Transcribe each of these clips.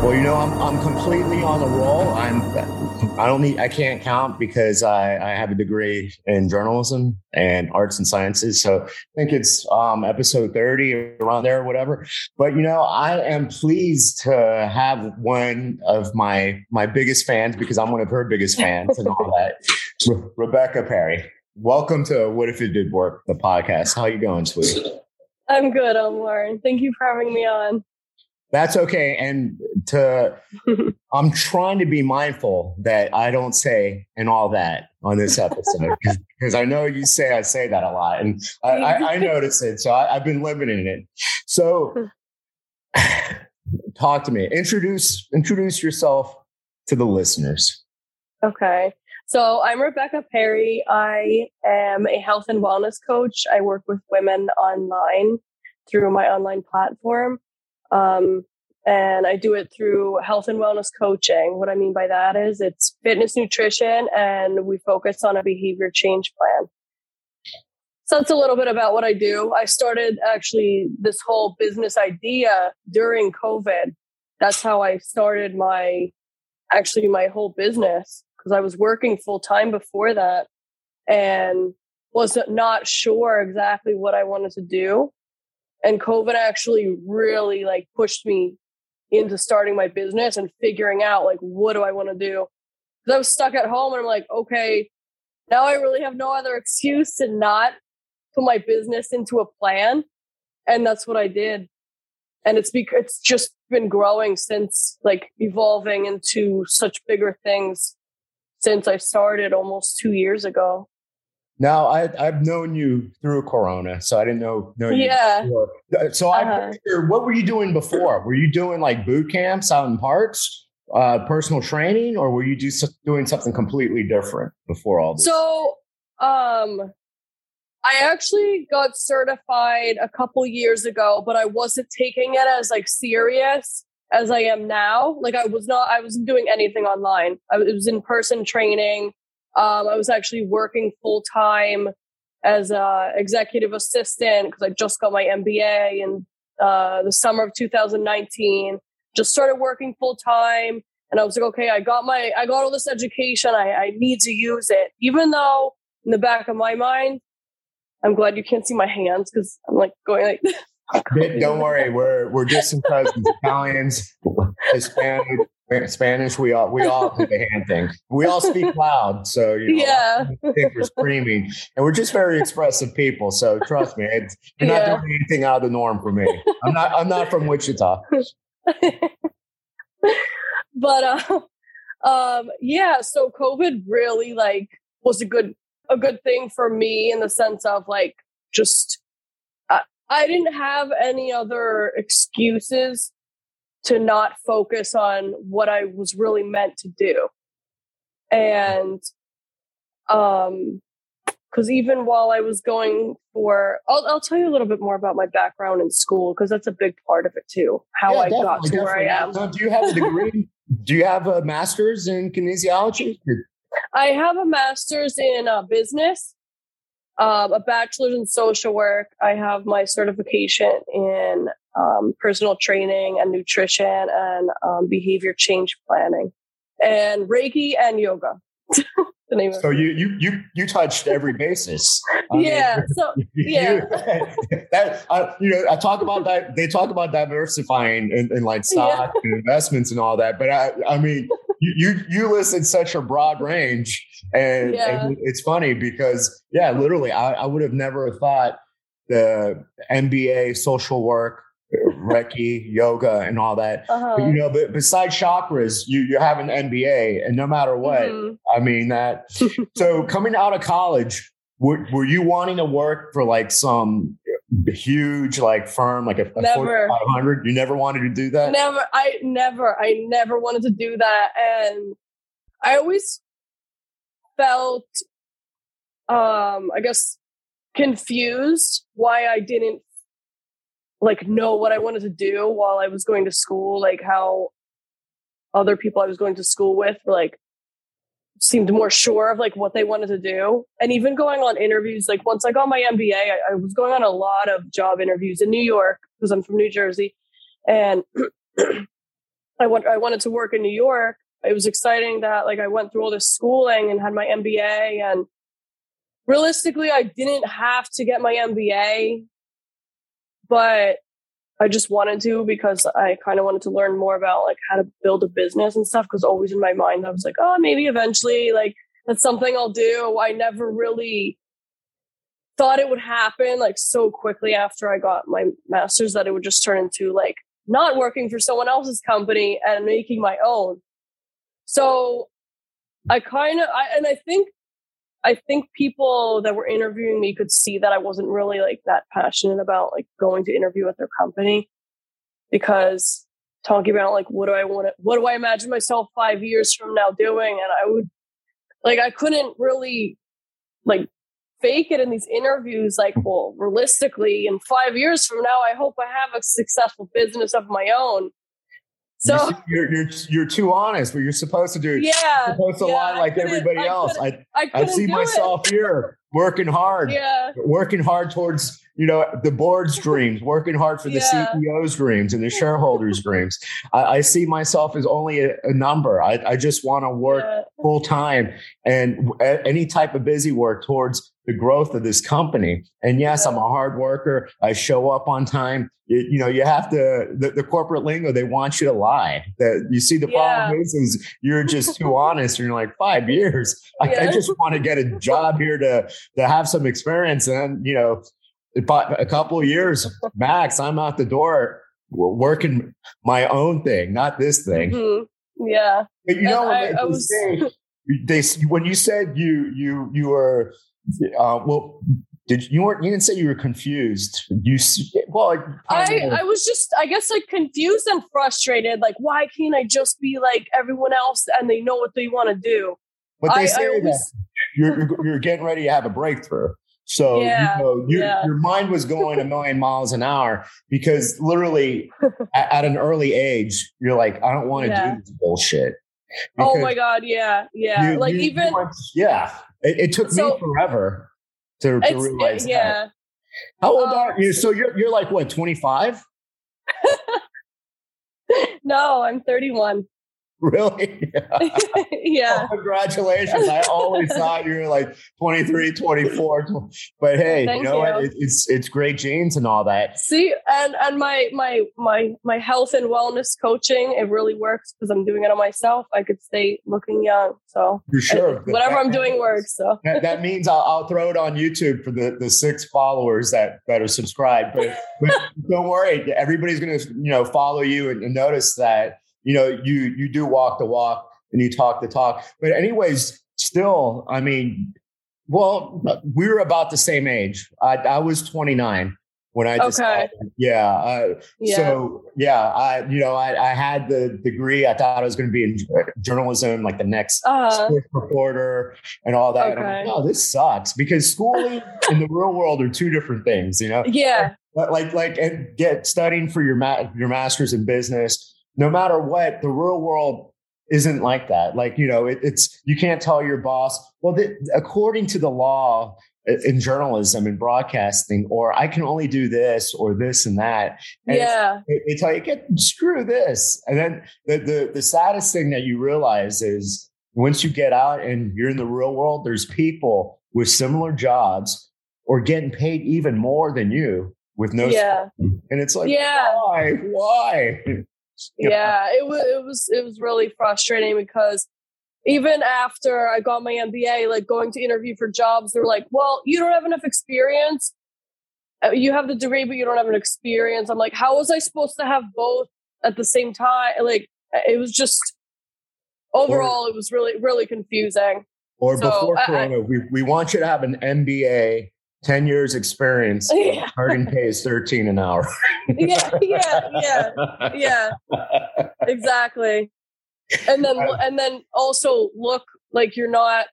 Well, you know, I'm, I'm completely on the roll. I'm I don't need I can't count because I, I have a degree in journalism and arts and sciences. So I think it's um, episode 30 around there, or whatever. But you know, I am pleased to have one of my my biggest fans because I'm one of her biggest fans and all that. Re- Rebecca Perry. Welcome to What If It Did Work, the podcast. How you going, sweet? I'm good, I'm Warren. Thank you for having me on. That's okay. And to, I'm trying to be mindful that I don't say and all that on this episode because I know you say I say that a lot, and I, I, I notice it. So I, I've been limiting it. So, talk to me. Introduce introduce yourself to the listeners. Okay. So I'm Rebecca Perry. I am a health and wellness coach. I work with women online through my online platform. Um, and I do it through health and wellness coaching. What I mean by that is it's fitness nutrition and we focus on a behavior change plan. So that's a little bit about what I do. I started actually this whole business idea during COVID. That's how I started my actually my whole business because I was working full time before that and was not sure exactly what I wanted to do and covid actually really like pushed me into starting my business and figuring out like what do i want to do? Because i was stuck at home and i'm like okay now i really have no other excuse to not put my business into a plan. And that's what i did. And it's because it's just been growing since like evolving into such bigger things since i started almost two years ago now I, I've known you through Corona, so I didn't know know you. Yeah. Before. So uh-huh. I what were you doing before? Were you doing like boot camps out in parks, uh, personal training, or were you just doing something completely different before all this? So, um, I actually got certified a couple years ago, but I wasn't taking it as like serious as I am now. Like I was not, I wasn't doing anything online. I was in person training. Um, I was actually working full time as a executive assistant because I just got my MBA in uh, the summer of 2019. Just started working full time, and I was like, okay, I got my, I got all this education. I, I need to use it, even though in the back of my mind, I'm glad you can't see my hands because I'm like going like. Don't worry, we're we're distant cousins, Italians, Hispanic, Spanish, we all we all do the hand thing. We all speak loud, so you know, yeah, I think we're screaming, and we're just very expressive people. So trust me, it's, you're yeah. not doing anything out of the norm for me. I'm not. I'm not from Wichita. but uh, um, yeah, so COVID really like was a good a good thing for me in the sense of like just I, I didn't have any other excuses to not focus on what I was really meant to do. And um because even while I was going for, I'll, I'll tell you a little bit more about my background in school because that's a big part of it too. How yeah, I got to where I am. So do you have a degree? do you have a master's in kinesiology? I have a master's in uh, business, uh, a bachelor's in social work. I have my certification in um, personal training and nutrition and um, behavior change planning and Reiki and yoga. so you you you you touched every basis. yeah. Mean, so yeah. You, that uh, you know, I talk about that. They talk about diversifying in, in like stock yeah. and investments and all that. But I I mean, you you you listed such a broad range, and, yeah. and it's funny because yeah, literally, I, I would have never thought the MBA social work Reiki, yoga, and all that. Uh-huh. But, you know, but besides chakras, you you have an MBA, and no matter what, mm-hmm. I mean that. so coming out of college, were, were you wanting to work for like some huge like firm, like a, a never. 500? You never wanted to do that. Never. I never. I never wanted to do that, and I always felt, um, I guess, confused why I didn't like know what I wanted to do while I was going to school, like how other people I was going to school with were like seemed more sure of like what they wanted to do. And even going on interviews, like once I got my MBA, I, I was going on a lot of job interviews in New York because I'm from New Jersey. And I went I wanted to work in New York. It was exciting that like I went through all this schooling and had my MBA and realistically I didn't have to get my MBA but I just wanted to because I kind of wanted to learn more about like how to build a business and stuff. Because always in my mind, I was like, oh, maybe eventually, like that's something I'll do. I never really thought it would happen like so quickly after I got my master's that it would just turn into like not working for someone else's company and making my own. So I kind of, and I think I think people that were interviewing me could see that I wasn't really like that passionate about like going to interview with their company because talking about like what do I want to what do I imagine myself 5 years from now doing? And I would like I couldn't really like fake it in these interviews like well realistically in 5 years from now I hope I have a successful business of my own so you're, you're you're too honest, but you're supposed to do. Yeah, you're supposed to yeah, lie like everybody I else. I I, I see myself it. here working hard. Yeah, working hard towards you know the board's dreams, working hard for the Yeah. CEO's dreams and the shareholders' dreams. I, I see myself as only a, a number. I, I just want to work yeah. full time and any type of busy work towards the growth of this company. And yes, I'm a hard worker. I show up on time. You, you know, you have to the, the corporate lingo. They want you to lie. That you see the problem is, is you're just too honest. And you're like five years. I, I just want to get a job here to to have some experience. And you know, a couple of years max, I'm out the door working my own thing, not this thing. Mhm. Yeah. But you know, I- I they, was- say, they when you said you you you were uh, well, did you weren't you didn't say you were confused? You well, like, I, I was just, I guess, like confused and frustrated. Like, why can't I just be like everyone else and they know what they want to do? but they I, say I that always, you're you're- you're getting ready to have a breakthrough. So Yeah, you know, your, yeah. your mind was going a million miles an hour because literally at, at an early age, you're like, I don't want to Yeah. do this bullshit. Oh my God. Yeah. Yeah. you- like, you- you even, went- yeah, it, it took So- me forever to, to realize that. yeah. How old Um, are you? So you're you're like what, 25? No, I'm 31. Really? yeah. Oh, congratulations. I always thought you were like 23, 24. But hey, you Thank know what? you. It, it's it's great genes and all that. See, and and my my my my health and wellness coaching, it really works because I'm doing it on myself. I could stay looking young. So For sure. I- whatever That- I'm doing works. So That, that means I'll, I'll throw it on YouTube for the, the six followers that, that are subscribed. But, but don't worry, everybody's going to you know follow you and, and notice that you know you you do walk the walk and you talk the talk. But anyways, still, I mean, well, we were about the same age. I, I was 29 when I Okay. Yeah. Uh, yeah. So yeah, I you know I, I had the degree. I thought I was going to be in journalism, like the next uh, sports reporter and all that. I'm like, Okay. no, this sucks because schooling and the real world are two different things, you know. yeah. But like like and get studying for your ma- your master's in business. No matter what, the real world isn't like that. Like you know, it, it's you can't tell your boss. Well, according to the law in journalism and broadcasting, or I can only do this or this and that. And it's- Yeah. they, they tell you get screw this and then the, the the saddest thing that you realize is once you get out and you're in the real world there's people with similar jobs or getting paid even more than you with no Yeah. and it's like Yeah. why why Yeah. it was it was it was really frustrating because even after i got my mba like going to interview for jobs they were like well you don't have enough experience. Uh, you have the degree but you don't have an experience. I'm like how was i supposed to have both at the same time? Like it was just overall it was really really confusing. Or So, before I- I- corona we, we want you to have an mba 10 years experience yeah. starting pay is 13 an hour. Yeah yeah yeah yeah. Exactly. And then and then also look like you're not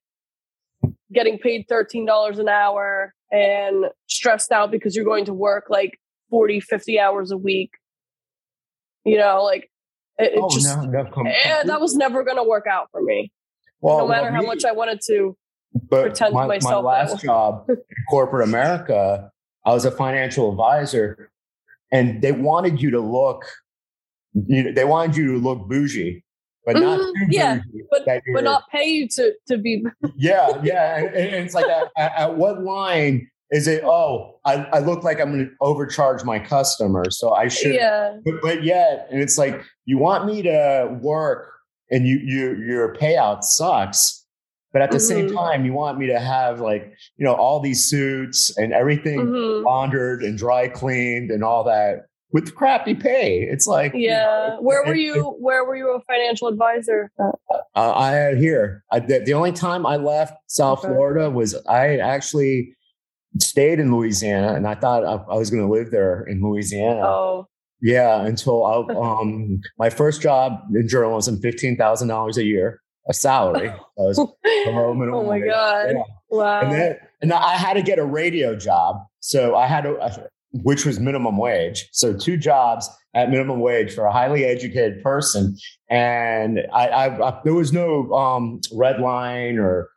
getting paid $13 an hour and stressed out because you're going to work like 40 50 hours a week. You know like it, it Oh, just no, no, that was never going to work out for me. Well, no matter well, how me- much i wanted to but my, myself my last job in corporate America, I was a financial advisor, and they wanted you to look, you know, they wanted you to look bougie, but not Mhm, too yeah, but but not pay you to to be yeah, yeah. And, and it's like, at, at, at what line is it? Oh, I, I look like I'm going to overcharge my customers, so I should. yeah But, but yet, and it's like you want me to work, and you you your payout sucks. But at the same Mhm. time, you want me to have like you know all these suits and everything Mhm. laundered and dry cleaned and all that with crappy pay. It's like you yeah know, where were it- you where were you a financial advisor uh, I had here. I, the, the only time I left South Okay. Florida was I actually stayed in Louisiana, and I thought I, I was going to live there in Louisiana. oh Yeah, until I, um my first job in journalism, fifteen thousand dollars a year, a salary. That was below minimum oh my god Yeah. wow And then and I had to get a radio job, so I had to, which was minimum wage. So two jobs at minimum wage for a highly educated person, and I, I, I there was no um, red line or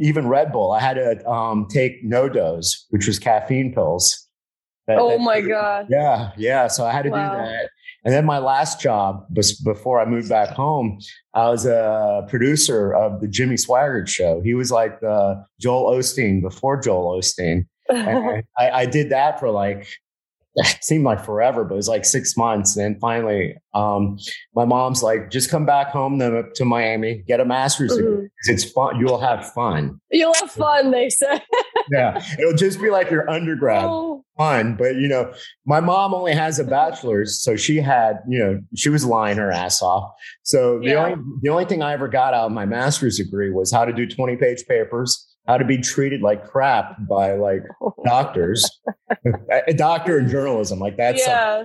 even Red Bull. I had to um, take NoDoz, which was caffeine pills. That- oh that- my god yeah, yeah. So I had to Wow. do that. And then my last job was before I moved back home. I was a producer of the Jimmy Swaggart show. He was like the Joel Osteen before Joel Osteen. And I, I did that for like it seemed like forever, but it was like six months. And then finally, um, my mom's like, just come back home to, to Miami, get a master's degree. Mhm. 'cause It's fun. You'll have fun. you'll have fun they say Yeah. It'll just be like your undergrad oh, fun. But you know, my mom only has a bachelor's, so she had, you know, she was lying her ass off. So the Yeah. only the only thing I ever got out of my master's degree was how to do 20 page papers, how to be treated like crap by like doctors, a doctor in journalism. Like that's yeah.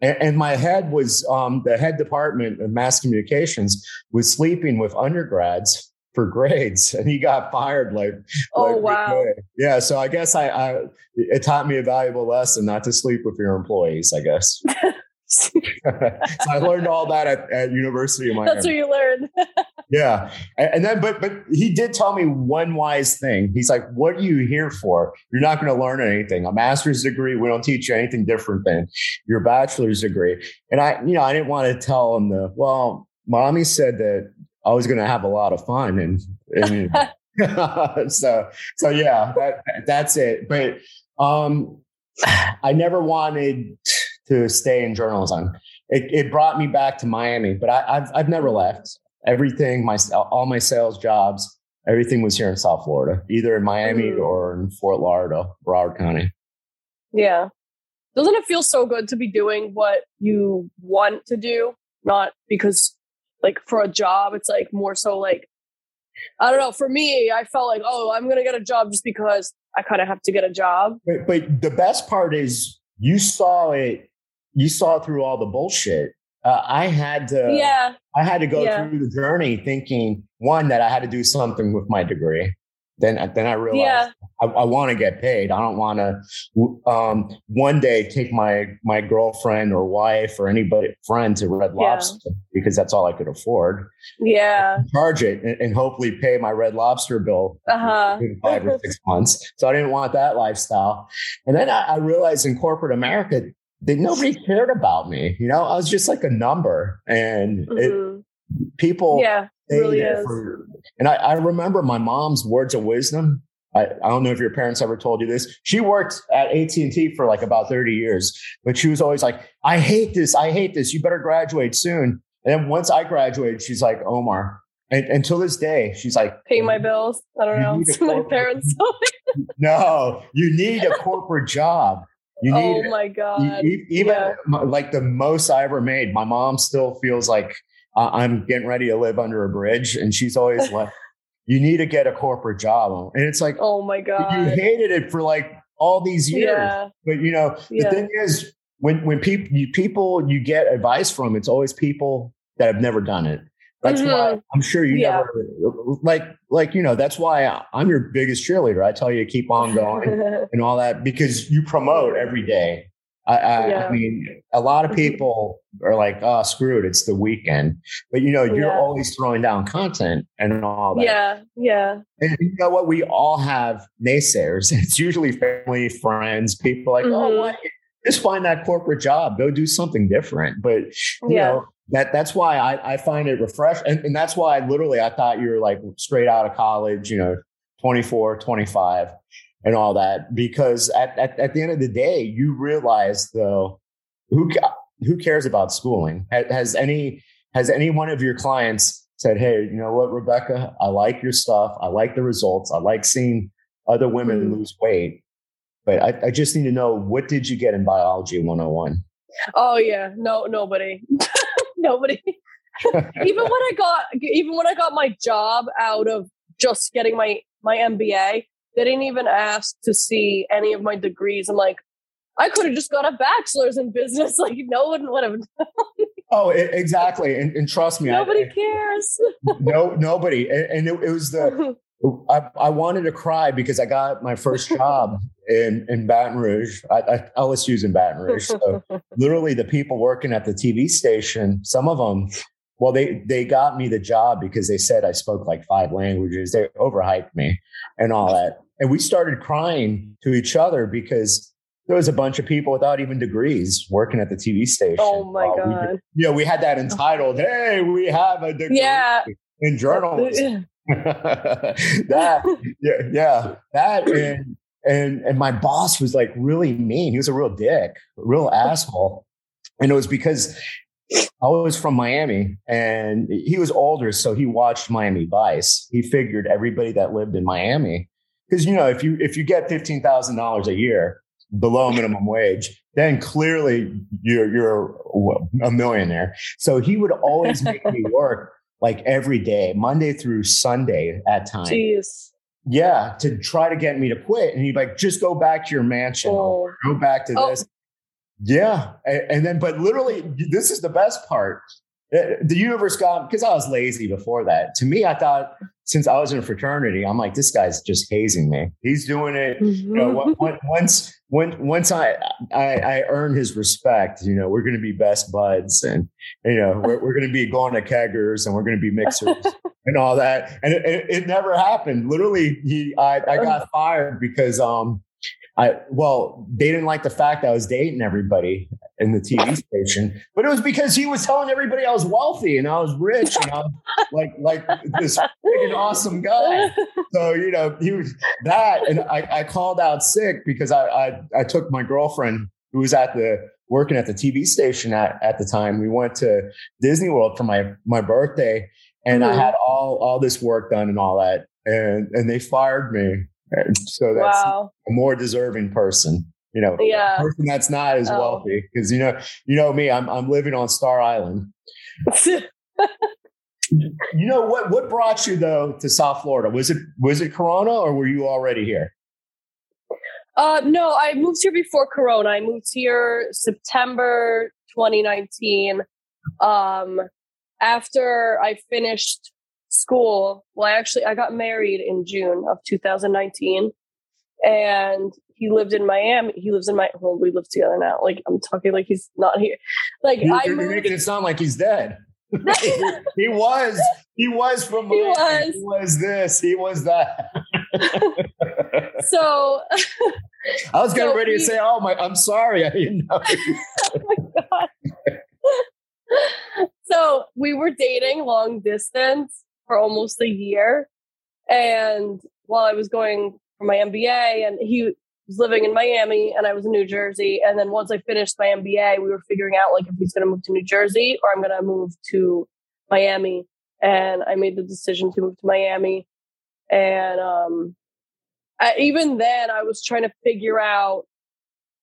And, and my head was um, the head department of mass communications was sleeping with undergrads for grades, and he got fired like oh like, wow. Yeah. So I guess I, I it taught me a valuable lesson not to sleep with your employees, I guess. so I learned all that at, at University of Miami. that's what you learned yeah. And, then but but he did tell me one wise thing. He's like, what are you here for? You're not going to learn anything. A master's degree, we don't teach you anything different than your bachelor's degree. And I, you know, I didn't want to tell him the well, mommy said that I was going to have a lot of fun and, and so so yeah that that's it but um i never wanted to stay in journalism it, it brought me back to miami but I, i've i've never left everything my all my sales jobs everything was here in south florida either in miami Mhm. or in fort lauderdale broward county Yeah. Doesn't it feel so good to be doing what you want to do? Not because, like, for a job, it's like more so like, I don't know. For me, I felt like, oh, I'm going to get a job just because I kind of have to get a job. but, but the best part is you saw it you saw through all the bullshit uh, i had to yeah. I had to go Yeah. through the journey thinking one that I had to do something with my degree. Then, then I realized Yeah. I, I want to get paid. I don't want to um, one day take my my girlfriend or wife or anybody friend to Red. Lobster because that's all I could afford. Yeah. Charge it and, and hopefully pay my Red Lobster bill Uh huh. in five or six months. So I didn't want that lifestyle. And then I, I realized in corporate America that nobody cared about me. You know, I was just like a number, and it, Mhm. people Yeah. really is. for- and I, I remember my mom's words of wisdom. I, I don't know if your parents ever told you this. She worked at AT and T for like about thirty years, but she was always like, "I hate this. I hate this. You better graduate soon." And then once I graduated, she's like, "Omar." And until this day, she's like, Pay my bills. I don't know. need a So my parents. "No, you need a corporate job. You need oh my god. e- even Yeah. like the most I ever made, my mom still feels like uh, I'm getting ready to live under a bridge, and she's always like, "You need to get a corporate job," and it's like Oh my god!" you hated it for like all these years, Yeah. but you know the Yeah. thing is when when people you, people you get advice from, it's always people that have never done it. That's mm-hmm. why I'm sure you yeah. never like like you know that's why I'm your biggest cheerleader. I tell you to keep on going and all that because you promote every day. I, I, yeah. I, mean, a lot of mm-hmm. people are like, "Oh, screw it, it's the weekend," but you know, you're yeah. always throwing down content and all that. Yeah, yeah. And you know what? We all have naysayers. It's usually family, friends, people like, oh, mm-hmm. "Oh, what? Just find that corporate job. Go do something different." But you yeah. know, that that's why I, I find it refreshing, and, and that's why I literally I thought you were like straight out of college. You know, 24, 25 and all that because at, at, at the end of the day you realize though who who cares about schooling? Has any has any one of your clients said hey you know what rebecca? I like your stuff. I like the results. I like seeing other women mm-hmm. lose weight but I, I just need to know what did you get in biology 101 oh yeah. No nobody nobody even when i got even when i got my job out of just getting my my mba they didn't even ask to see any of my degrees. I'm like, I could have just got a bachelor's in business. Like no one would have. Known. Oh, it, exactly. And, and, trust me, nobody I, cares. no, nobody. And, and it, it, was the. I, I, wanted to cry because I got my first job in, in Baton Rouge. I, I, LSU's in Baton Rouge. So literally, the people working at the TV station, some of them well, they they got me the job because they said I spoke like five languages. They overhyped me and all that. And we started crying to each other because there was a bunch of people without even degrees working at the TV station. Oh my uh, god! We, you know, we had that entitled, "Hey, we have a degree yeah. in journalism." that, yeah, yeah, that, and and and my boss was like really mean. He was a real dick, real asshole, and it was because I was from Miami and he was older, so he watched Miami Vice. He figured everybody that lived in Miami, because you know, if you if you get fifteen thousand dollars a year below minimum wage, then clearly you're you're a millionaire. So he would always make me work like every day, Monday through Sunday at times. Jeez. Yeah, to try to get me to quit. And he'd like, just go back to your mansion, oh. go back to oh. this. Yeah. And, and, then, but literally, this is the best part. Uh, the universe got, because I was lazy before that. To me, I thought since I was in a fraternity, I'm like, this guy's just hazing me. He's doing it. Mm-hmm. You know, once, when, once I, I, I earn his respect, you know, we're going to be best buds and, you know, we're, we're going to be going to keggers and we're going to be mixers and all that. And it, it, it never happened. Literally, he, I, I got fired because, um, I well, they didn't like the fact I was dating everybody in the TV station, but it was because he was telling everybody I was wealthy and I was rich and I was like like this freaking awesome guy. So you know he was that, and I, I called out sick because I, I I took my girlfriend who was at the working at the TV station at, at the time. We went to Disney World for my my birthday, and mm-hmm. I had all all this work done and all that, and and they fired me so that's wow. a more deserving person. You know, yeah. person that's not as oh. wealthy because you know, you know me. I'm I'm living on Star Island. you know what? What brought you though to South Florida? Was it was it Corona or were you already here? Uh, no, I moved here before Corona. I moved here September 2019. Um, after I finished school. Well, I actually I got married in June of 2019, and he lived in Miami. He lives in my. Well, we live together now. Like I'm talking like he's not here. Like you're, I you're making it sound like he's dead. he was. He was from. Miami. He was. He was this. He was that. so. I was getting so ready he, to say, "Oh my, I'm sorry, I didn't know." oh my god. so we were dating long distance for almost a year. And while I was going for my MBA, and he was living in Miami and I was in New Jersey. And then once I finished my MBA, we were figuring out like if he's going to move to New Jersey or I'm going to move to Miami. And I made the decision to move to Miami. And um, I, even then, I was trying to figure out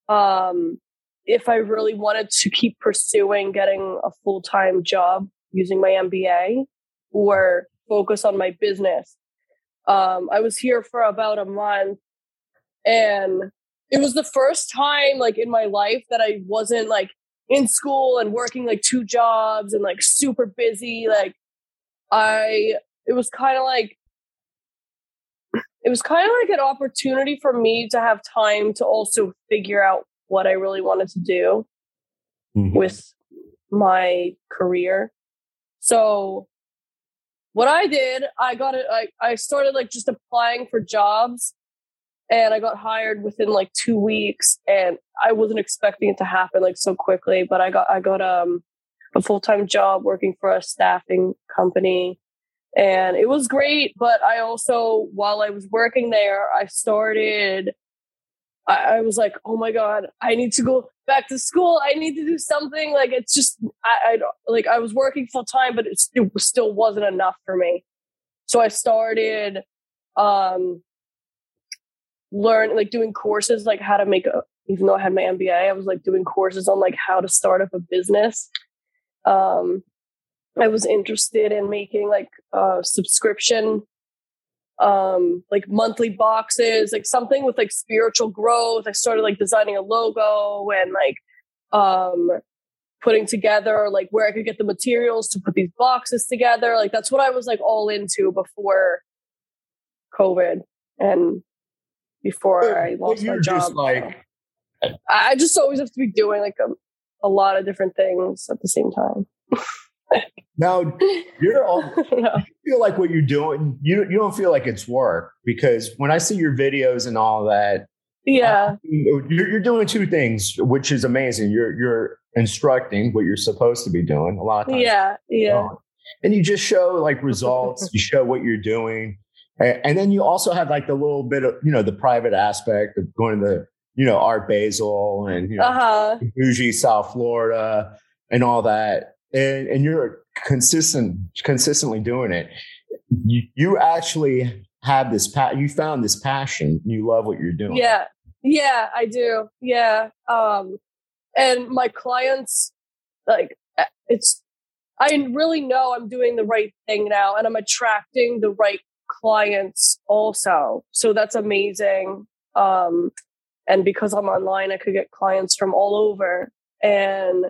um, if I really wanted to keep pursuing getting a full time job using my MBA or focus on my business. Um, I was here for about a month and it was the first time like in my life that I wasn't like in school and working like two jobs and like super busy. Like I it was kind of like it was kind of like an opportunity for me to have time to also figure out what I really wanted to do mm-hmm. with my career. So what I did, I got it I I started like just applying for jobs and I got hired within like 2 weeks and I wasn't expecting it to happen like so quickly, but I got I got um a full-time job working for a staffing company and it was great but i also while i was working there i started I, I, was like oh my god i need to go back to school. I need to do something. Like it's just i, I like i was working full time but it, it still wasn't enough for me. So i started um learn like doing courses like how to make a even though i had my mba i was like doing courses on like how to start up a business. Um I was interested in making like a subscription um like monthly boxes like something with like spiritual growth. I started like designing a logo and like um putting together like where i could get the materials to put these boxes together. Like that's what i was like all into before covid and before i lost my job. like i just always have to be doing like a, a lot of different things at the same time now you're all no. you feel like what you're doing you you don't feel like it's work because when I see your videos and all that yeah. you're, you're doing two things which is amazing. You're you're instructing what you're supposed to be doing a lot of times. Yeah yeah. And you just show like results you show what you're doing and then you also have like the little bit of you know the private aspect of going to the you know art basel and you know uh-huh. bougie south florida and all that and, and you're consistent, consistently doing it, you, you actually have this, pa- you found this passion. You love what you're doing. Yeah. Yeah, I do. Yeah. Um, and my clients, like, it's, I really know I'm doing the right thing now and I'm attracting the right clients also. So that's amazing. Um, and because I'm online, I could get clients from all over. And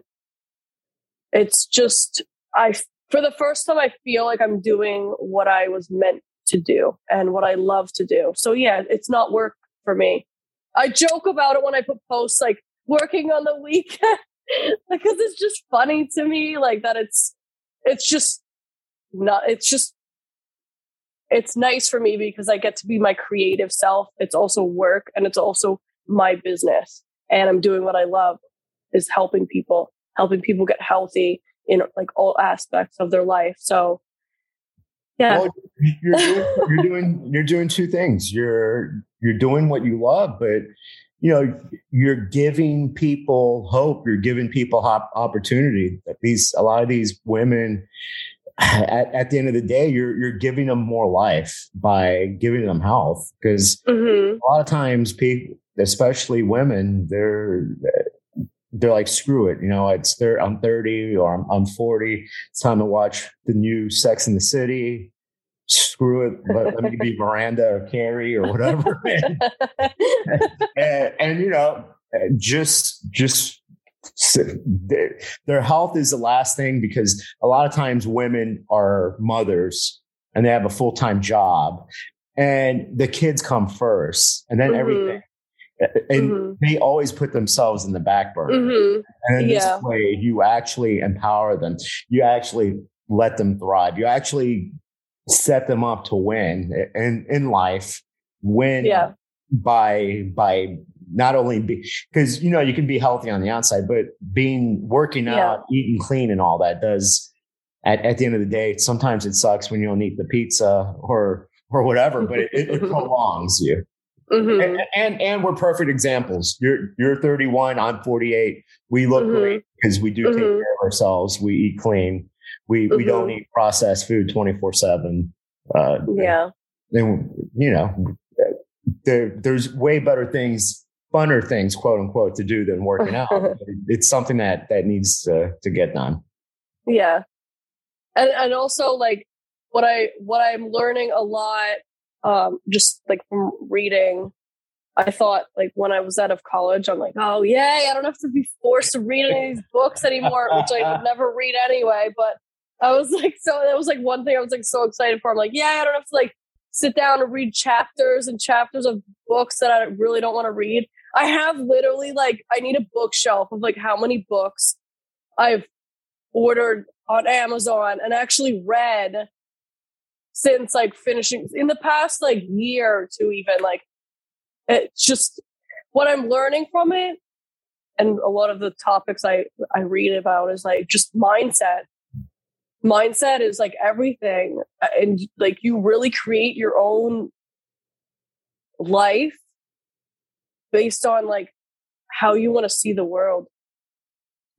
it's just I for the first time I feel like I'm doing what I was meant to do and what I love to do. So yeah, it's not work for me. I joke about it when I put posts like working on the weekend because it's just funny to me like that it's it's just not it's just it's nice for me because I get to be my creative self. It's also work and it's also my business and I'm doing what I love is helping people helping people get healthy in like all aspects of their life. So yeah. Well, you're doing, you're doing you're doing two things. You're you're doing what you love, but you know you're giving people hope. You're giving people opportunity. These a lot of these women, at, at the end of the day, you're you're giving them more life by giving them health. Because mm-hmm. a lot of times, people, especially women, they're they're like, screw it. You know, it's there. I'm 30 or I'm, I'm 40. It's time to watch the new Sex in the City. Screw it. Let, let me be Miranda or Carrie or whatever. and, and, and, you know, just, just their health is the last thing because a lot of times women are mothers and they have a full-time job and the kids come first and then mm-hmm. everything and mm-hmm. they always put themselves in the back burner. Mm-hmm. And in yeah. this way, you actually empower them. You actually let them thrive. You actually set them up to win in in life. Win yeah. by by not only because you know you can be healthy on the outside, but being working yeah. out, eating clean, and all that does. At, at the end of the day, sometimes it sucks when you don't eat the pizza or or whatever, but it, it prolongs you. Mm-hmm. And, and, and we're perfect examples. You're you're 31. I'm 48. We look mm-hmm. great because we do take mm-hmm. care of ourselves. We eat clean. We we don't mm-hmm. eat processed food 24 seven. Uh, yeah. And you know, there there's way better things, funner things, quote unquote, to do than working out. it's something that that needs to to get done. Yeah, and and also like what I what I'm learning a lot um, just like from reading. I thought like when I was out of college, I'm like, oh yay, I don't have to be forced to read any of these books anymore, which I would never read anyway. But I was like, so that was like one thing I was like so excited for. I'm like, yeah, I don't have to like sit down and read chapters and chapters of books that I really don't want to read. I have literally like I need a bookshelf of like how many books I've ordered on Amazon and actually read since like finishing in the past like year or two even like it's just what I'm learning from it and a lot of the topics I I read about is like just mindset. Mindset is like everything and like you really create your own life based on like how you want to see the world.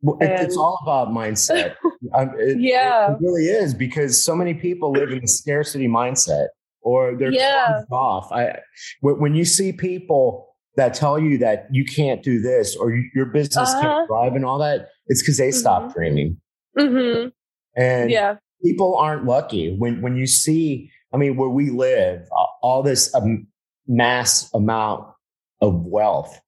Well, it, it's all about mindset. um, it, yeah, it, really is because so many people live in a scarcity mindset, or they're yeah. off. I when you see people that tell you that you can't do this or your business uh-huh. can't thrive and all that, it's because they mm-hmm. stopped dreaming. Mm-hmm. And yeah, people aren't lucky when when you see. I mean, where we live, all this um, mass amount of wealth.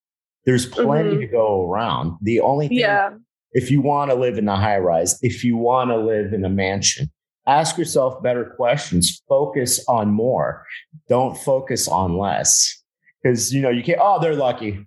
There's plenty mm-hmm. to go around. The only thing, yeah. If you want to live in a high rise, if you want to live in a mansion, ask yourself better questions. Focus on more. Don't focus on less because you know you can't. Oh, they're lucky.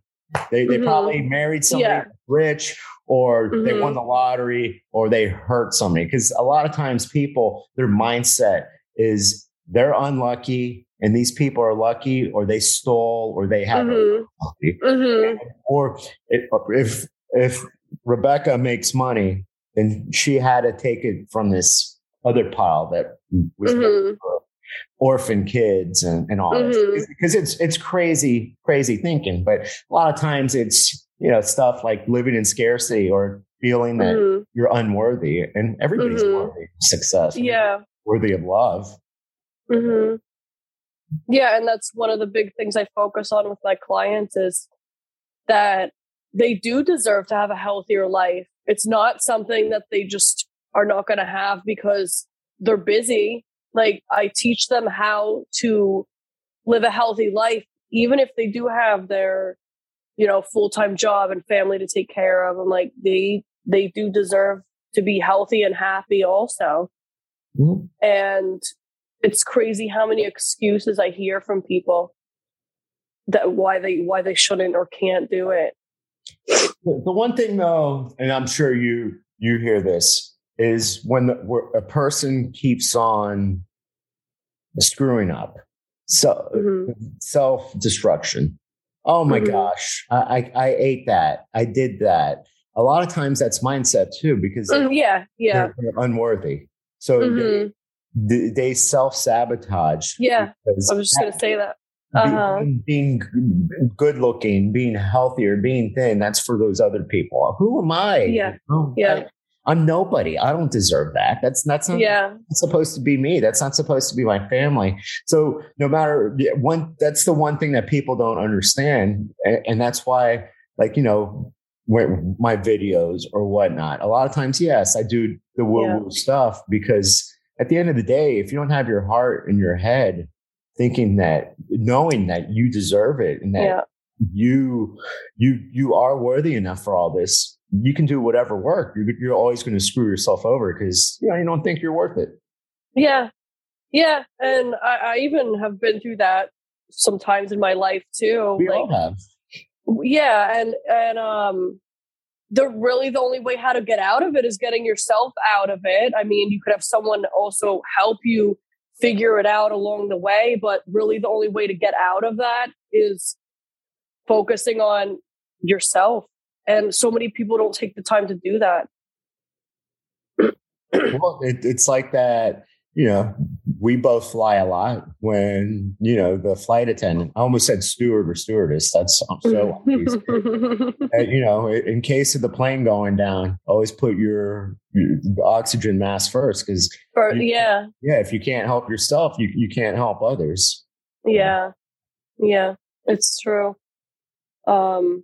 They they mm-hmm. probably married somebody yeah. rich, or mm-hmm. they won the lottery, or they hurt somebody. Because a lot of times people, their mindset is they're unlucky, and these people are lucky, or they stole, or they have, mm-hmm. mm-hmm. or if if Rebecca makes money, then she had to take it from this other pile that was mm-hmm orphan kids and, and all mm-hmm. this because it's it's crazy crazy thinking but a lot of times it's you know stuff like living in scarcity or feeling that mm-hmm. you're unworthy and everybody's mm-hmm. worthy of success yeah worthy of love mm-hmm. yeah and that's one of the big things i focus on with my clients is that they do deserve to have a healthier life it's not something that they just are not going to have because they're busy like I teach them how to live a healthy life, even if they do have their, you know, full time job and family to take care of. And like they they do deserve to be healthy and happy also. Mm-hmm. And it's crazy how many excuses I hear from people that why they why they shouldn't or can't do it. The one thing though, and I'm sure you you hear this, is when the, a person keeps on screwing up. So mm-hmm. self destruction. Oh my mm-hmm. gosh, I, I, I ate that. I did that. A lot of times that's mindset too, because mm, yeah, yeah, they're, they're unworthy. So mm-hmm. they, they self sabotage. Yeah, I was just going to say that. Uh-huh. Being, being, good looking, being healthier, being thin, that's for those other people. Who am I? Yeah. Oh, yeah. I'm nobody. I don't deserve that. That's that's not yeah. supposed to be me. That's not supposed to be my family. So no matter one, that's the one thing that people don't understand, and, and that's why, like you know, my videos or whatnot. A lot of times, yes, I do the woo woo yeah. stuff because at the end of the day, if you don't have your heart in your head, thinking that, knowing that you deserve it and that yeah. you you you are worthy enough for all this you can do whatever work. You're, you're always going to screw yourself over because you know you don't think you're worth it. Yeah, yeah, and I, I even have been through that sometimes in my life too. We like, all have. Yeah, and and um, the really the only way how to get out of it is getting yourself out of it. I mean, you could have someone also help you figure it out along the way, but really the only way to get out of that is focusing on yourself. And so many people don't take the time to do that. Well it, it's like that you know we both fly a lot when you know the flight attendant i almost said steward or stewardess that's so and, you know in case of the plane going down always put your, your oxygen mask first because yeah. Yeah if you can't help yourself you, you can't help others. Yeah. Yeah it's true. Um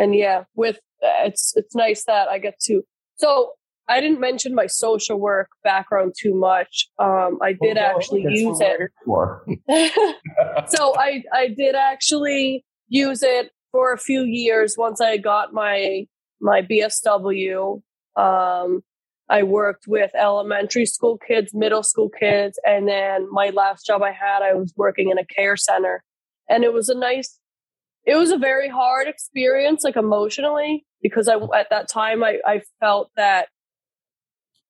and yeah, with uh, it's it's nice that I get to. So I didn't mention my social work background too much. Um, I did well, actually use it. so I I did actually use it for a few years once I got my my BSW. Um, I worked with elementary school kids, middle school kids, and then my last job I had, I was working in a care center. And it was a nice, it was a very hard experience, like emotionally, because I, at that time, I, I felt that,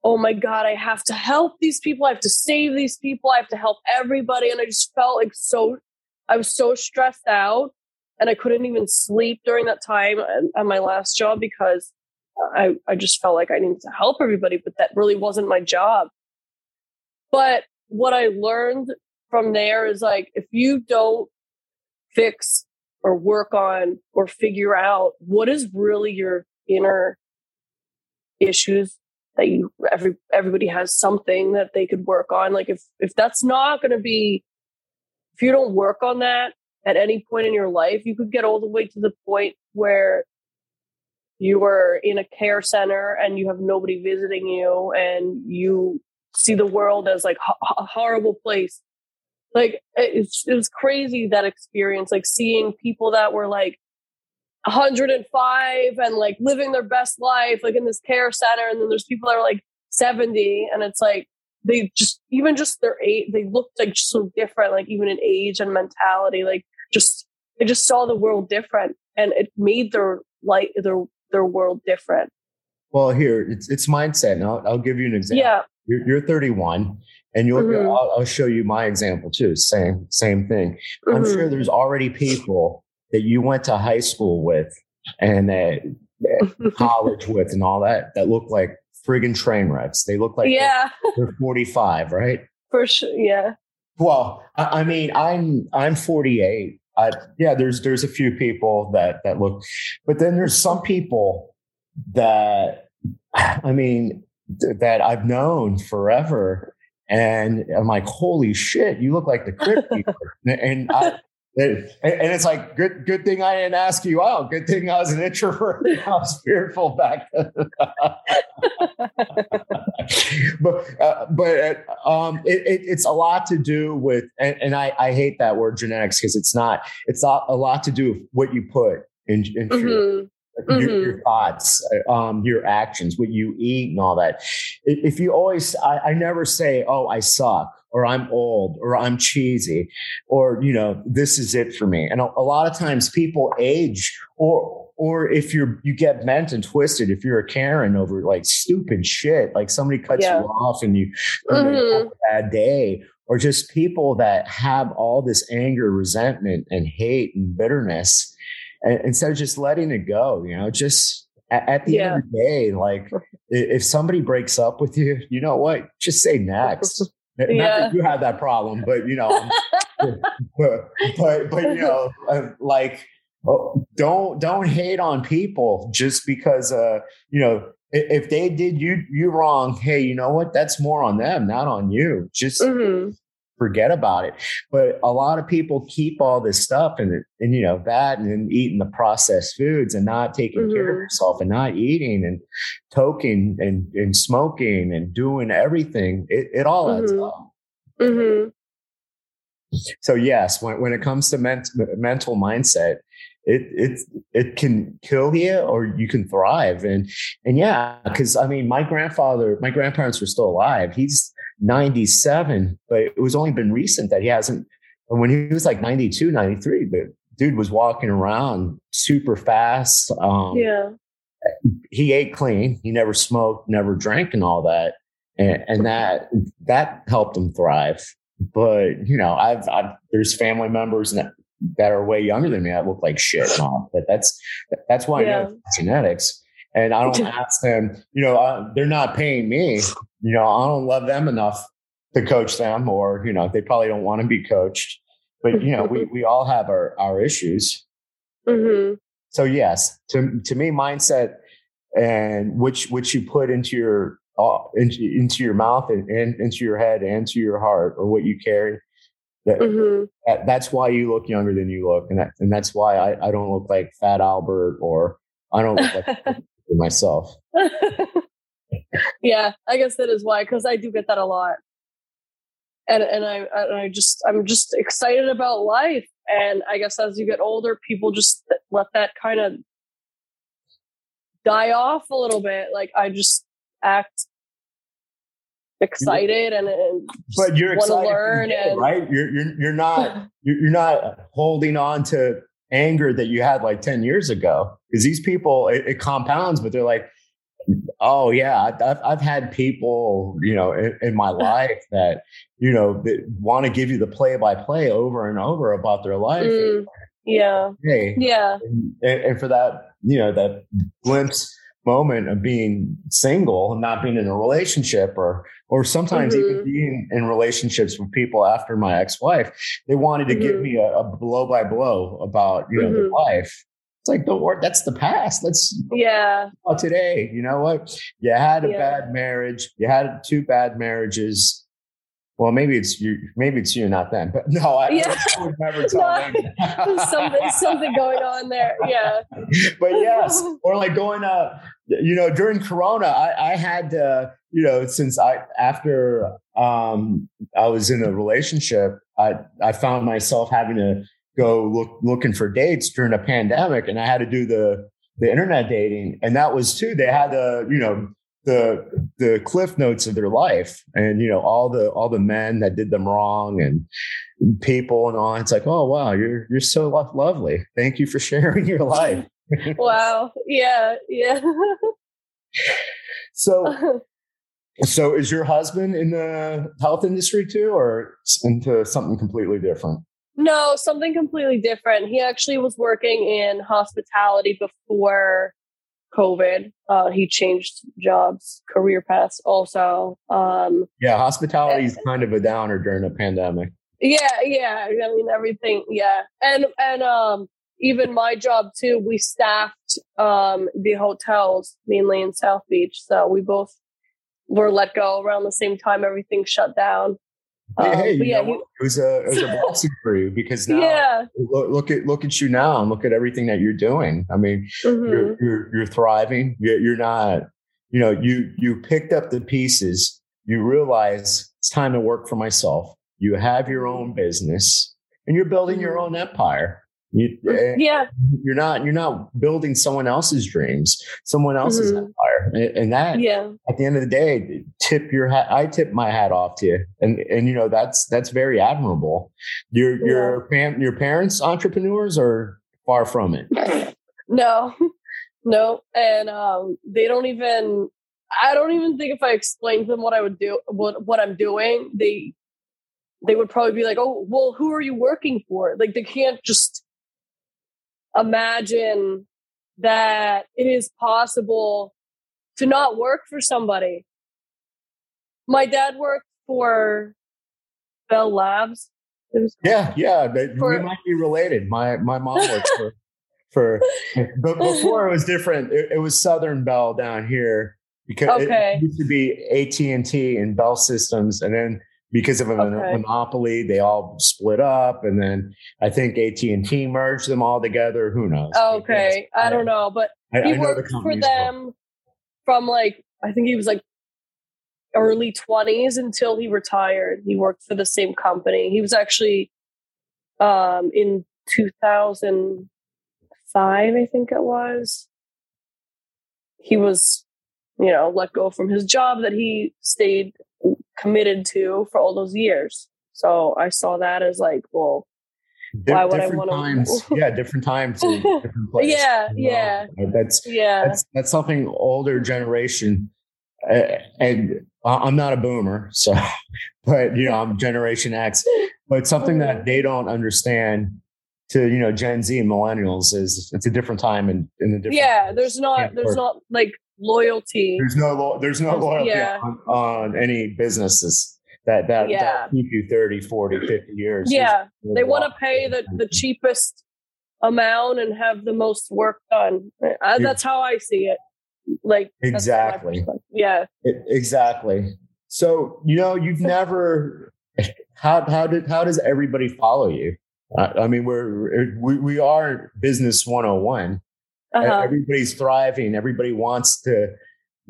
oh my God, I have to help these people. I have to save these people. I have to help everybody. And I just felt like so, I was so stressed out and I couldn't even sleep during that time at my last job because I, I just felt like I needed to help everybody, but that really wasn't my job. But what I learned from there is like, if you don't fix or work on or figure out what is really your inner issues that you every everybody has something that they could work on like if if that's not going to be if you don't work on that at any point in your life you could get all the way to the point where you are in a care center and you have nobody visiting you and you see the world as like a horrible place. Like it, it was crazy that experience like seeing people that were like 105 and like living their best life like in this care center and then there's people that are like 70 and it's like they just even just their age they looked like so different like even in age and mentality like just they just saw the world different and it made their light their their world different. Well, here it's it's mindset. And I'll, I'll give you an example. Yeah. You're, you're 31, and you'll mm-hmm. I'll, I'll, show you my example too. Same same thing. Mm-hmm. I'm sure there's already people that you went to high school with and that, that college with and all that that look like friggin' train wrecks. They look like yeah, they're, they're 45, right? For sure. Yeah. Well, I, I mean, I'm I'm 48 uh, yeah, there's there's a few people that that look, but then there's some people that I mean that I've known forever, and I'm like, holy shit, you look like the crypt keeper, and I, and, it's like good good thing I didn't ask you out. Good thing I was an introvert. I was fearful back then. but uh, but um, it, it, it's a lot to do with, and, and I, I hate that word genetics because it's not. It's not a lot to do with what you put in, in mm-hmm. your, Mm-hmm. Your, your, thoughts, um, your actions, what you eat, and all that. If you always, I, I never say, "Oh, I suck." Or I'm old or I'm cheesy or, you know, this is it for me. And a, a, lot of times people age or, or if you're, you get bent and twisted, if you're a Karen over like stupid shit, like somebody cuts yeah. you off and you mm-hmm. have a bad day or just people that have all this anger, resentment and hate and bitterness. And instead of just letting it go, you know, just at, at the yeah. end of the day, like if somebody breaks up with you, you know what? Just say next. Not yeah. that you have that problem, but you know, but, but, but you know, uh, like oh, don't don't hate on people just because uh you know if they did you you wrong hey you know what? That's more on them not on you. Just mm-hmm forget about it. But a lot of people keep all this stuff and, and you know, that and then eating the processed foods and not taking mm-hmm. care of mm-hmm. yourself and not eating and toking and, and smoking and doing everything. It, it all mm-hmm. adds up. Mm-hmm. So yes, when, when it comes to ment- mental mindset, it it it can kill you or you can thrive and and yeah because i mean my grandfather my grandparents were still alive he's 97, but it was only been recent that he hasn't. And When he was like 92, 93, the dude was walking around super fast. Um, yeah. He ate clean. He never smoked, never drank, and all that. And, and that that helped him thrive. But you know, I've, I've there's family members that that are way younger than me that look like shit. But that's that's why yeah. I know genetics. And I don't ask them. You know, uh, they're not paying me you know, I don't love them enough to coach them, or you know, they probably don't want to be coached. But you know, we we all have our our issues. Mm-hmm. So yes, to to me, mindset and which which you put into your uh, into, into your mouth and, and, into your head and to your heart, or what you carry. That, mm-hmm. that, that's why you look younger than you look, and that, and that's why I, I don't look like Fat Albert or I don't look like myself. yeah, I guess that is why, because I do get that a lot. And and I and I just I'm just excited about life. And I guess as you get older, people just let that kind of die off a little bit. Like I just act excited and, and but you're want to excited, learn and right? You're you're you're not you're, you're not holding on to anger that you had like ten years ago because these people it, it compounds, but they're like. Oh yeah, I've I've had people, you know, in, in my life that you know that want to give you the play by play over and over about their life. Mm, yeah, Hey, yeah, and, and for that, you know, that glimpse moment of being single and not being in a relationship or or sometimes even Mhm. being in relationships with people after my ex-wife they wanted to give Mhm. me a, a blow by blow about you know their Mhm. life like don't worry that's the past. Let's yeah, today. You know what? You had a Yeah. bad marriage. You had two bad marriages. Well maybe it's you maybe it's you not them but no i, Yeah. I would never tell No, them. Something something going on there. Yeah, but yes, or like going uh you know during Corona, I, I had uh, you know since I after um I was in a relationship, I I found myself having to go look looking for dates during a pandemic, and I had to do the the internet dating, and that was too. They had the you know the the cliff notes of their life, and you know all the all the men that did them wrong, and people and all. It's like, oh wow, you're you're so lo- lovely. Thank you for sharing your life. wow. Yeah, yeah. So, so is your husband in the health industry too, or into something completely different? No, something completely different. He actually was working in hospitality before COVID. Uh, he changed jobs, career paths also. Um, Yeah, hospitality is kind of a downer during a pandemic. Yeah, yeah. I mean everything. Yeah, and and um, even my job too. We staffed um the hotels mainly in South Beach, so we both were let go around the same time. Everything shut down. Hey, Um, hey, you yeah, know it was a it was a blessing for you because now yeah. look, look at look at you now and look at everything that you're doing. I mean, mhm. you're you're you're thriving. You're, you're not, you know, you you picked up the pieces. You realize it's time to work for myself. You have your own business, and you're building your own empire. You, yeah, you're not you're not building someone else's dreams, someone else's Mhm. empire, and, and that yeah, at the end of the day, tip your hat. I tip my hat off to you, and and you know that's that's very admirable. Your your fam, your parents entrepreneurs are far from it. no, no, and um, they don't even. I don't even think if I explained to them what I would do, what what I'm doing, they they would probably be like, "Oh, well, who are you working for?" Like they can't just imagine that it is possible to not work for somebody. My dad worked for Bell Labs. Yeah, yeah, but we might be related. My my mom works for for, but before it was different. It, it was Southern Bell down here because Okay. it used to be AT and T and Bell Systems, and then because of a Okay. monopoly, they all split up, and then I think AT and T merged them all together. Who knows? okay. I don't know, but I, he I the worked for companies well. From like I think he was like early twenties until he retired. He worked for the same company. He was actually um in two thousand five, I think it was. He was, you know, let go from his job that he stayed committed to for all those years. So I saw that as like, well, Di- why would I different wanna- times? yeah, different times, in different places. Yeah, you know? yeah. That's yeah, that's that's something older generation uh, and I- i'm not a boomer so but you know i'm generation x but something that they don't understand to you know gen z and millennials is it's a different time and in, a different yeah. There's not, there's not like loyalty. there's no lo- there's no loyalty yeah. on, on any businesses that that, Yeah. that keep you 30 40 50 years Yeah, they want to pay the, the cheapest amount and have the most work done. I, that's how I see it. Like Exactly. Yeah. E- exactly so you know you've never how how did how does everybody follow you I, I mean we're we, we are business 101 Uh-huh. everybody's thriving everybody wants to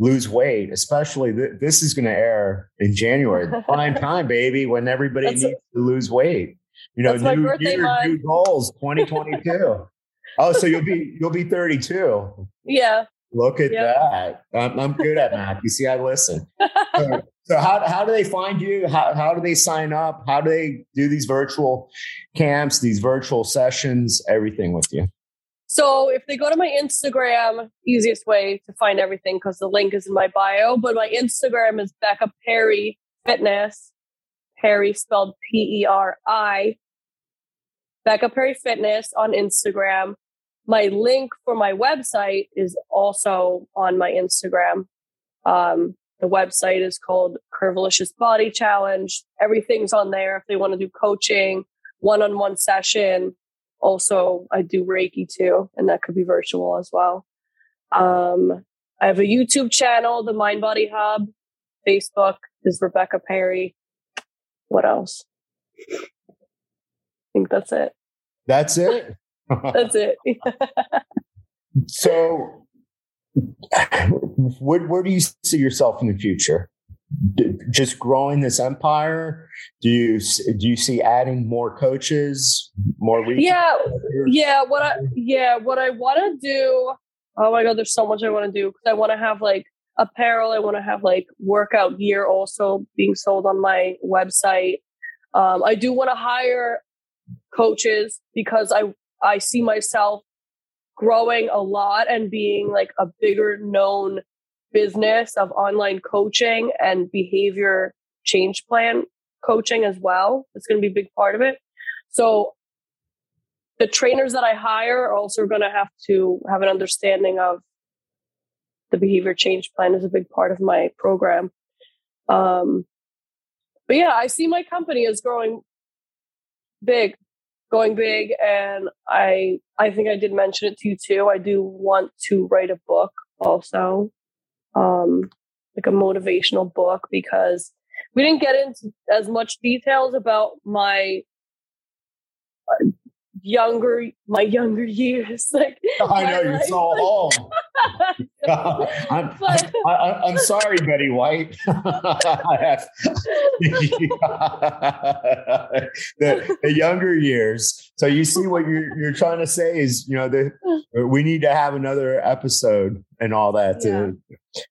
lose weight especially th- this is going to air in january prime time baby when everybody That's- needs to lose weight you know new, year, month. new goals 2022 oh so you'll be you'll be 32 Yeah. Look at yep. that. I'm, I'm, good at math. You see, I listen. So, so, how, how do they find you? How, how do they sign up? How do they do these virtual camps, these virtual sessions, everything with you? So if they go to my Instagram, easiest way to find everything because the link is in my bio. But my Instagram is Becca Peri Fitness. Peri spelled P E R I. Becca Peri Fitness on Instagram. My link for my website is also on my Instagram. Um, the website is called Curvilicious Body Challenge. Everything's on there if they want to do coaching, one on one session. Also, I do Reiki too, and that could be virtual as well. Um, I have a YouTube channel, the Mind Body Hub. Facebook is Rebecca Peri. What else? I think that's it. That's it. that's it. so, where, where do you see yourself in the future? Just growing this empire do you do you see adding more coaches more yeah yeah what i yeah what i want to do oh my god there's so much i want to do because i want to have like apparel i want to have like workout gear also being sold on my website. Um, i do want to hire coaches because i i see myself growing a lot and being like a bigger known business of online coaching and behavior change plan coaching as well. It's going to be a big part of it. So the trainers that I hire are also going to have to have an understanding of the behavior change plan is a big part of my program. Um, but yeah, I see my company as growing big, going big, and I I think I did mention it to you too. I do want to write a book also um, like a motivational book because we didn't get into as much details about my uh, younger my younger years like i know you're so old I'm, but, I, am sorry betty white the, the, younger years so you see what you're, you're trying to say is you know the, we need to have another episode and all that yeah. to,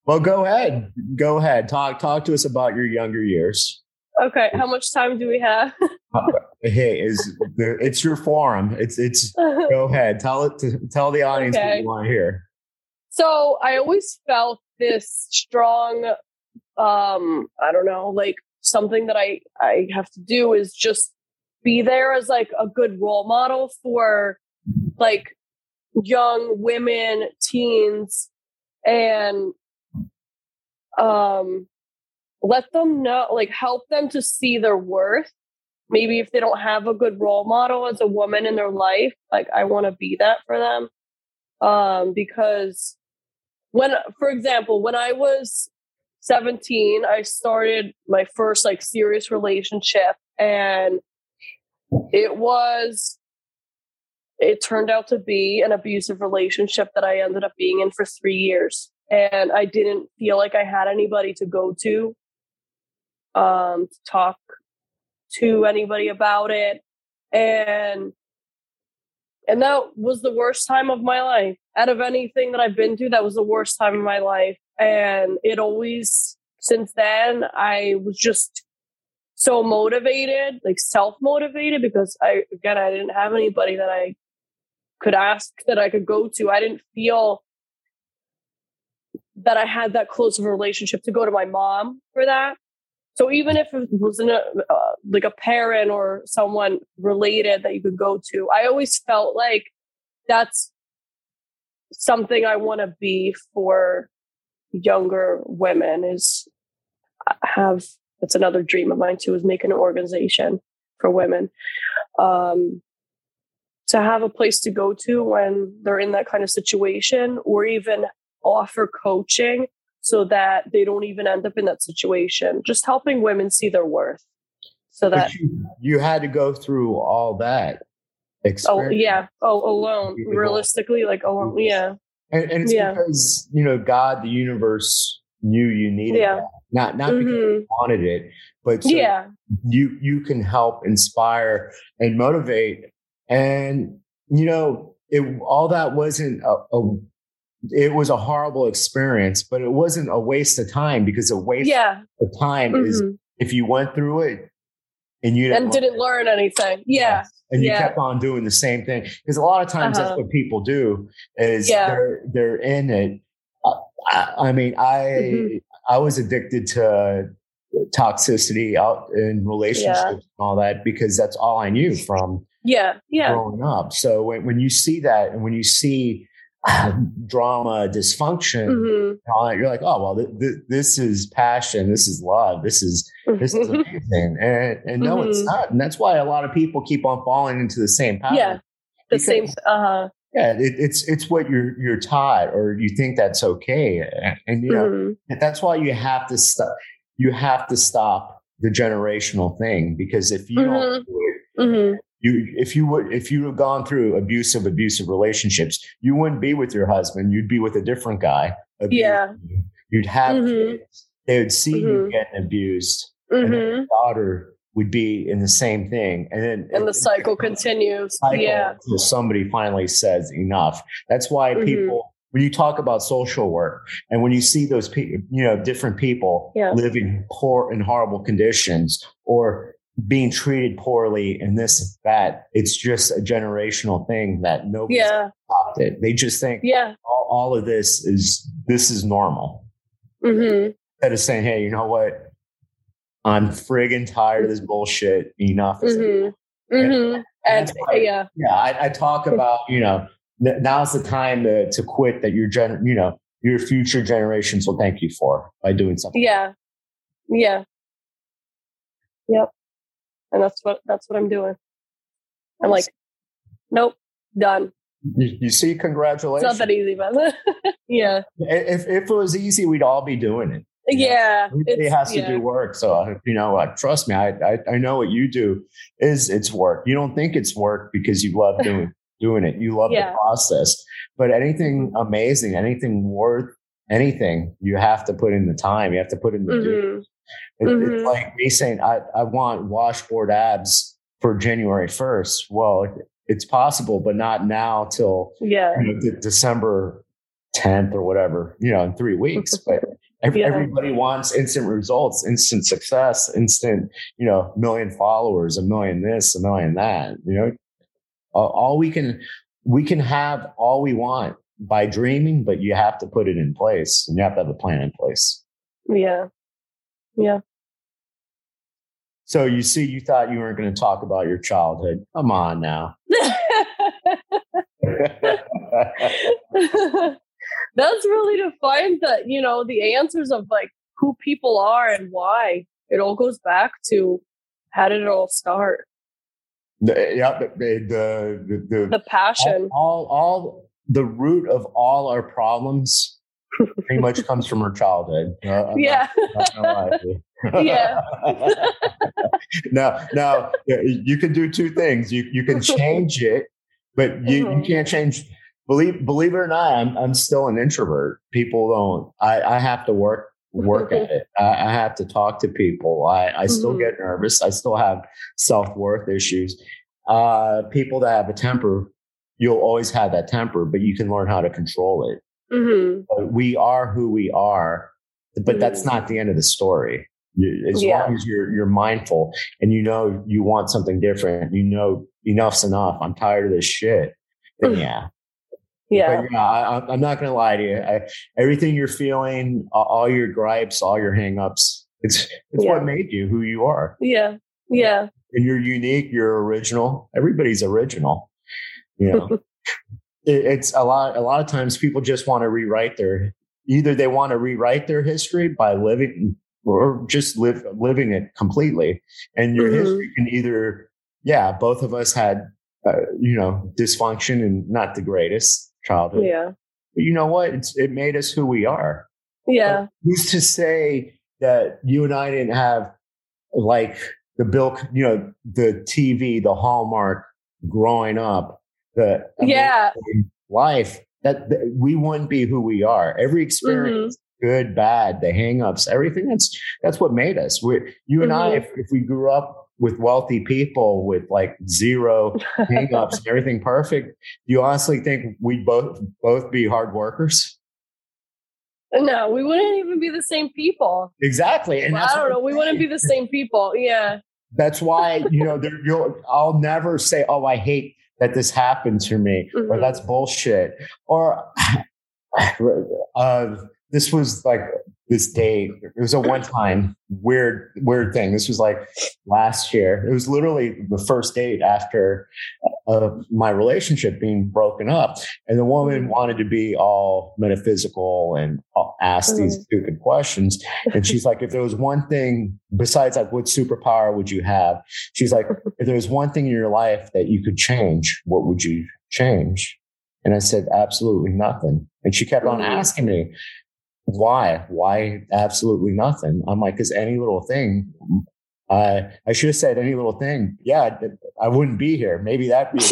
well go ahead go ahead talk talk to us about your younger years Okay, how much time do we have? Uh, hey, is it's your forum. It's it's go ahead. Tell it to tell the audience okay. what you want to hear. So I always felt this strong um I don't know, like something that I I have to do is just be there as like a good role model for like young women, teens and um let them know, like help them to see their worth. Maybe if they don't have a good role model as a woman in their life, like I want to be that for them. Um, because when, for example, when I was 17, I started my first like serious relationship and it was it turned out to be an abusive relationship that I ended up being in for 3 years and I didn't feel like I had anybody to go to um, to talk to anybody about it. And and that was the worst time of my life. Out of anything that I've been through, that was the worst time of my life. And it always, since then, I was just so motivated, like self motivated, because I, again, I didn't have anybody that I could ask that I could go to. I didn't feel that I had that close of a relationship to go to my mom for that. So even if it wasn't a, uh, like a parent or someone related that you could go to, I always felt like that's something I want to be for younger women is have that's another dream of mine too is make an organization for women um, to have a place to go to when they're in that kind of situation or even offer coaching so that they don't even end up in that situation. Just helping women see their worth. So that you, you, had to go through all that. Experience. Oh yeah. Oh, alone. Realistically, like alone. Yeah. And, and it's yeah. because you know God, the universe knew you needed yeah. that. Not not mm-hmm. because you wanted it, but so yeah, you you can help inspire and motivate. And you know, it all that wasn't a, a it was a horrible experience, but it wasn't a waste of time because a waste Yeah. of time is Mhm. if you went through it and you And didn't learn anything. Yeah. And you yeah. kept on doing the same thing because a lot of times that's Uh-huh. what people do is Yeah. they're they're in it. Uh, I, I mean, I Mhm. I was addicted to toxicity out in relationships Yeah. and all that because that's all I knew from Yeah. Yeah. growing up. So when, when you see that and when you see drama, dysfunction, Mhm. and all that, you're like, oh well, th- th- this is passion, this is love, this is this is amazing, and and no, it's Mhm. not, and that's why a lot of people keep on falling into the same pattern. Yeah. the Because- same. Uh huh. Yeah, it, it's it's what you're you're taught, or you think that's okay, and you know Mhm. that's why you have to stop. You have to stop the generational thing because if you don't do it, Mhm. You if you would if you had gone through abusive abusive relationships you wouldn't be with your husband you'd be with a different guy Yeah. you. you'd have Mhm. kids they would see you Mhm. getting abused and Mhm. your daughter would be in the same thing and then And the cycle continues. cycle Yeah. until somebody finally says enough that's why Mhm. people when you talk about social work and when you see those people you know different people Yeah. living poor and horrible conditions or being treated poorly and this and that it's just a generational thing that nobody Yeah. it they just think Yeah. all, all of this is this is normal hmm instead of saying hey you know what i'm friggin tired of this bullshit enough is enough." hmm hmm And why- yeah. yeah I, I talk about you know now's the time to, to quit that your gen you know your future generations will thank you for by doing something Yeah. Yeah. Yep. And that's what that's what I'm doing. I'm like, nope, done. you, you see It's congratulations not that easy, but yeah. if, if it was easy we'd all be doing it Yeah. Everybody it's- has to yeah. do work. So uh, you know, uh, trust me, I, I I know what you do is it's work. You don't think it's work because you love doing doing it. You love Yeah. the process. But anything amazing, anything worth anything, you have to put in the time. You have to put in the do. It- Mhm. It's like me saying I I want washboard abs for January first. Well, it's possible, but not now till Yeah. you know, de- December 10th or whatever, you know, in three weeks. But ev- Yeah. everybody wants instant results, instant success, instant, you know, million followers, a million this, a million that, you know, all, all we can, we can have all we want by dreaming, but you have to put it in place and you have to have a plan in place. Yeah. Yeah. So you see, you thought you weren't going to talk about your childhood. Come on now. That's really to find that, you know, the answers of like who people are and why. It all goes back to how did it all start? The- yeah, the, the, the, the, The passion. all, all all the root of all our problems pretty much comes from her childhood. Uh, not- yeah. not gonna lie to you. Yeah. now, now you can do two things. You you can change it, but you, you Mhm. can't change. Believe believe it or not, I'm I'm still an introvert. People don't. I I have to work work at it. I, I have to talk to people. I I still Mhm. get nervous. I still have self worth issues. Uh, people that have a temper, you'll always have that temper, but you can learn how to control it. Hmm we are who we are, but that's not the end of the story. As Yeah. long as you're you're mindful and you know you want something different, you know enough's enough. I'm tired of this shit. Then yeah, Yeah. but yeah, I, I'm not gonna lie to you. I, everything you're feeling, all your gripes, all your hangups, it's it's Yeah. what made you who you are. Yeah. Yeah. And you're unique. You're original. Everybody's original. You know, it, it's a lot. A lot of times, people just want to rewrite their. Either they want to rewrite their history by living, or just live living it completely. And your Mhm. history can either, yeah, both of us had, uh, you know, dysfunction and not the greatest childhood. Yeah. But you know what? It's it made us who we are. Yeah. Who's to say that you and I didn't have like the Bill, you know, the TV, the Hallmark growing up, the Yeah. life that, that we wouldn't be who we are. Every experience, good, bad, the hangups, everything. That's that's what made us. We, you and I, Mhm. if, if we grew up with wealthy people with like zero hangups and everything perfect, you honestly think we'd both both be hard workers? No, we wouldn't even be the same people. Exactly. And I don't know. We wouldn't be the same people. Yeah. That's why, you know, there, you'll, I'll never say, oh, I hate that this happened to me, mm-hmm. or that's bullshit. Or uh, this was like this date. It was a one time weird, weird thing. This was like last year. It was literally the first date after uh, my relationship being broken up. And the woman mm-hmm. wanted to be all metaphysical and ask these mm-hmm. stupid questions. And she's like, if there was one thing besides like, what superpower would you have? She's like, if there was one thing in your life that you could change, what would you change? And I said, absolutely nothing. And she kept on mm-hmm. asking me, why? Why absolutely nothing? I'm like, because any little thing, I I should have said any little thing. Yeah, I wouldn't be here. Maybe that'd be.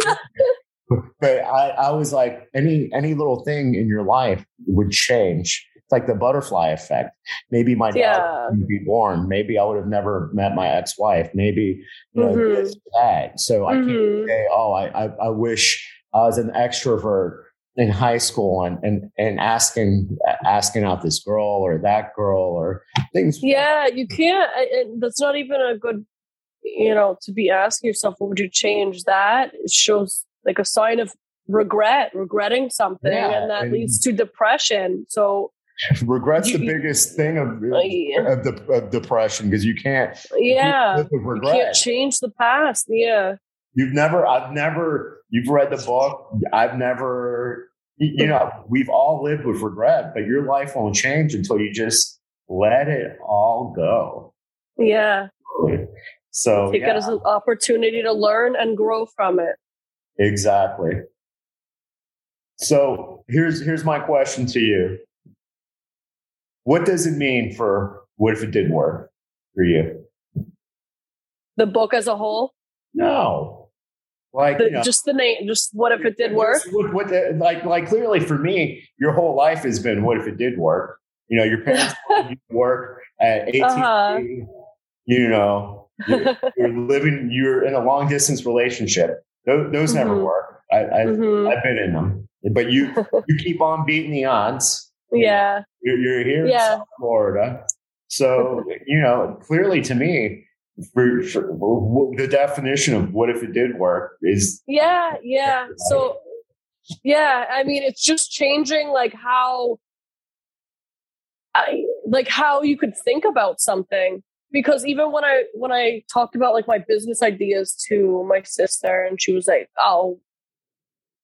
but I, I was like, any any little thing in your life would change. It's like the butterfly effect. Maybe my dad yeah. would be born. Maybe I would have never met my ex-wife. Maybe you know mm-hmm. this, that. So I mm-hmm. can't say, oh, I, I I wish I was an extrovert in high school and, and and asking asking out this girl or that girl or things. Yeah you can't that's not even a good you know to be asking yourself what would you change that? It shows like a sign of regret regretting something yeah, and that and leads to depression. So regret's you, the biggest thing of, uh, yeah. of, the, of depression because you can't yeah. you can't change the past yeah You've never, I've never, you've read the book. I've never, you know, we've all lived with regret, but your life won't change until you just let it all go. Yeah. So take yeah. it as an opportunity to learn and grow from it. Exactly. So here's here's my question to you. What does it mean for what if it didn't work for you? The book as a whole? No. Like the, you know, just the name, just what if it did work? What, what the, like, like clearly for me, your whole life has been what if it did work? You know, your parents work at 18. Uh-huh. You know, you're, you're, living, you're in a long distance relationship. Those, those mm-hmm. never work. I, I've, mm-hmm. I've been in them, but you you keep on beating the odds. Yeah, you're, you're here yeah. in South Florida, so you know clearly to me for, for, the definition of what if it did work is yeah yeah. So yeah i mean it's just changing like how I, like how you could think about something. Because even when i when i talked about like my business ideas to my sister and she was like oh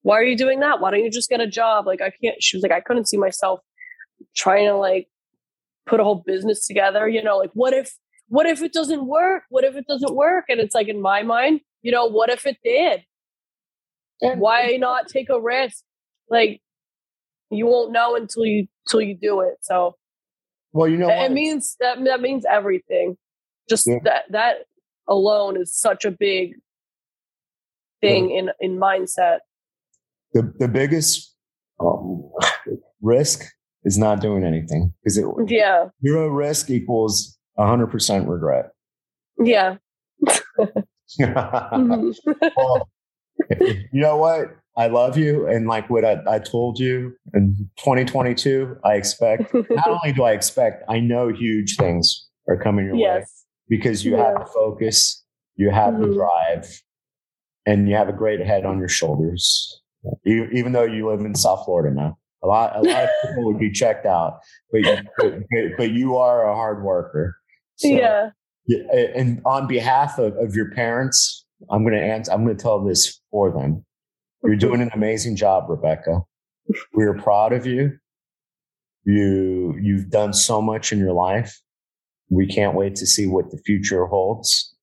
why are you doing that? Why don't you just get a job? Like i can't she was like i couldn't see myself trying to like put a whole business together you know like what if what if it doesn't work? What if it doesn't work? And it's like in my mind, you know, what if it did? Why not take a risk? Like you won't know until you till you do it. So well, you know, it means that that means everything. Just yeah. that that alone is such a big thing yeah. in in mindset. The the biggest um, risk is not doing anything because it yeah zero risk equals 100% regret. Yeah. mm-hmm. well, you know what? I love you. And like what I, I told you in 2022, I expect, not only do I expect, I know huge things are coming your yes. way because you yeah. have the focus, you have mm-hmm. the drive, and you have a great head on your shoulders. You, even though you live in South Florida now, a lot, a lot of people would be checked out, but, but, but you are a hard worker. So, yeah. And on behalf of, of your parents, I'm going to answer, I'm going to tell this for them. You're doing an amazing job, Rebecca. We're proud of you. You, you've done so much in your life. We can't wait to see what the future holds.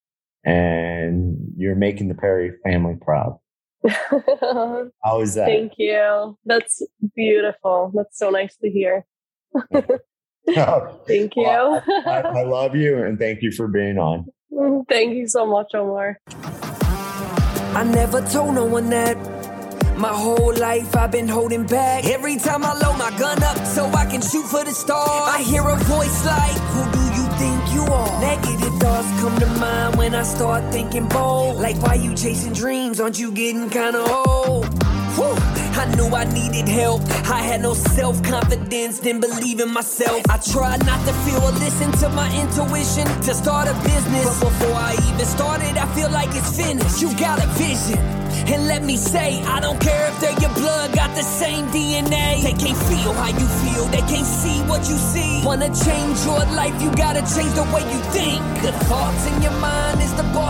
And you're making the Peri family proud. How is that? Thank you. That's beautiful. That's so nice to hear. thank you. Well, I, I, love you and thank you for being on. Thank you so much, Omar. I never told no one that. My whole life I've been holding back. Every time I load my gun up so I can shoot for the stars, I hear a voice like, Who do you think you are? Negative thoughts come to mind when I start thinking bold. Like, why you chasing dreams? Aren't you getting kinda old? Whew. I knew I needed help. I had no self confidence, didn't believe in myself. I tried not to feel or listen to my intuition to start a business. But before I even started, I feel like it's finished. You got a vision. And let me say, I don't care if they're your blood, got the same DNA. They can't feel how you feel, they can't see what you see. Wanna change your life, you gotta change the way you think. The thoughts in your mind is the boss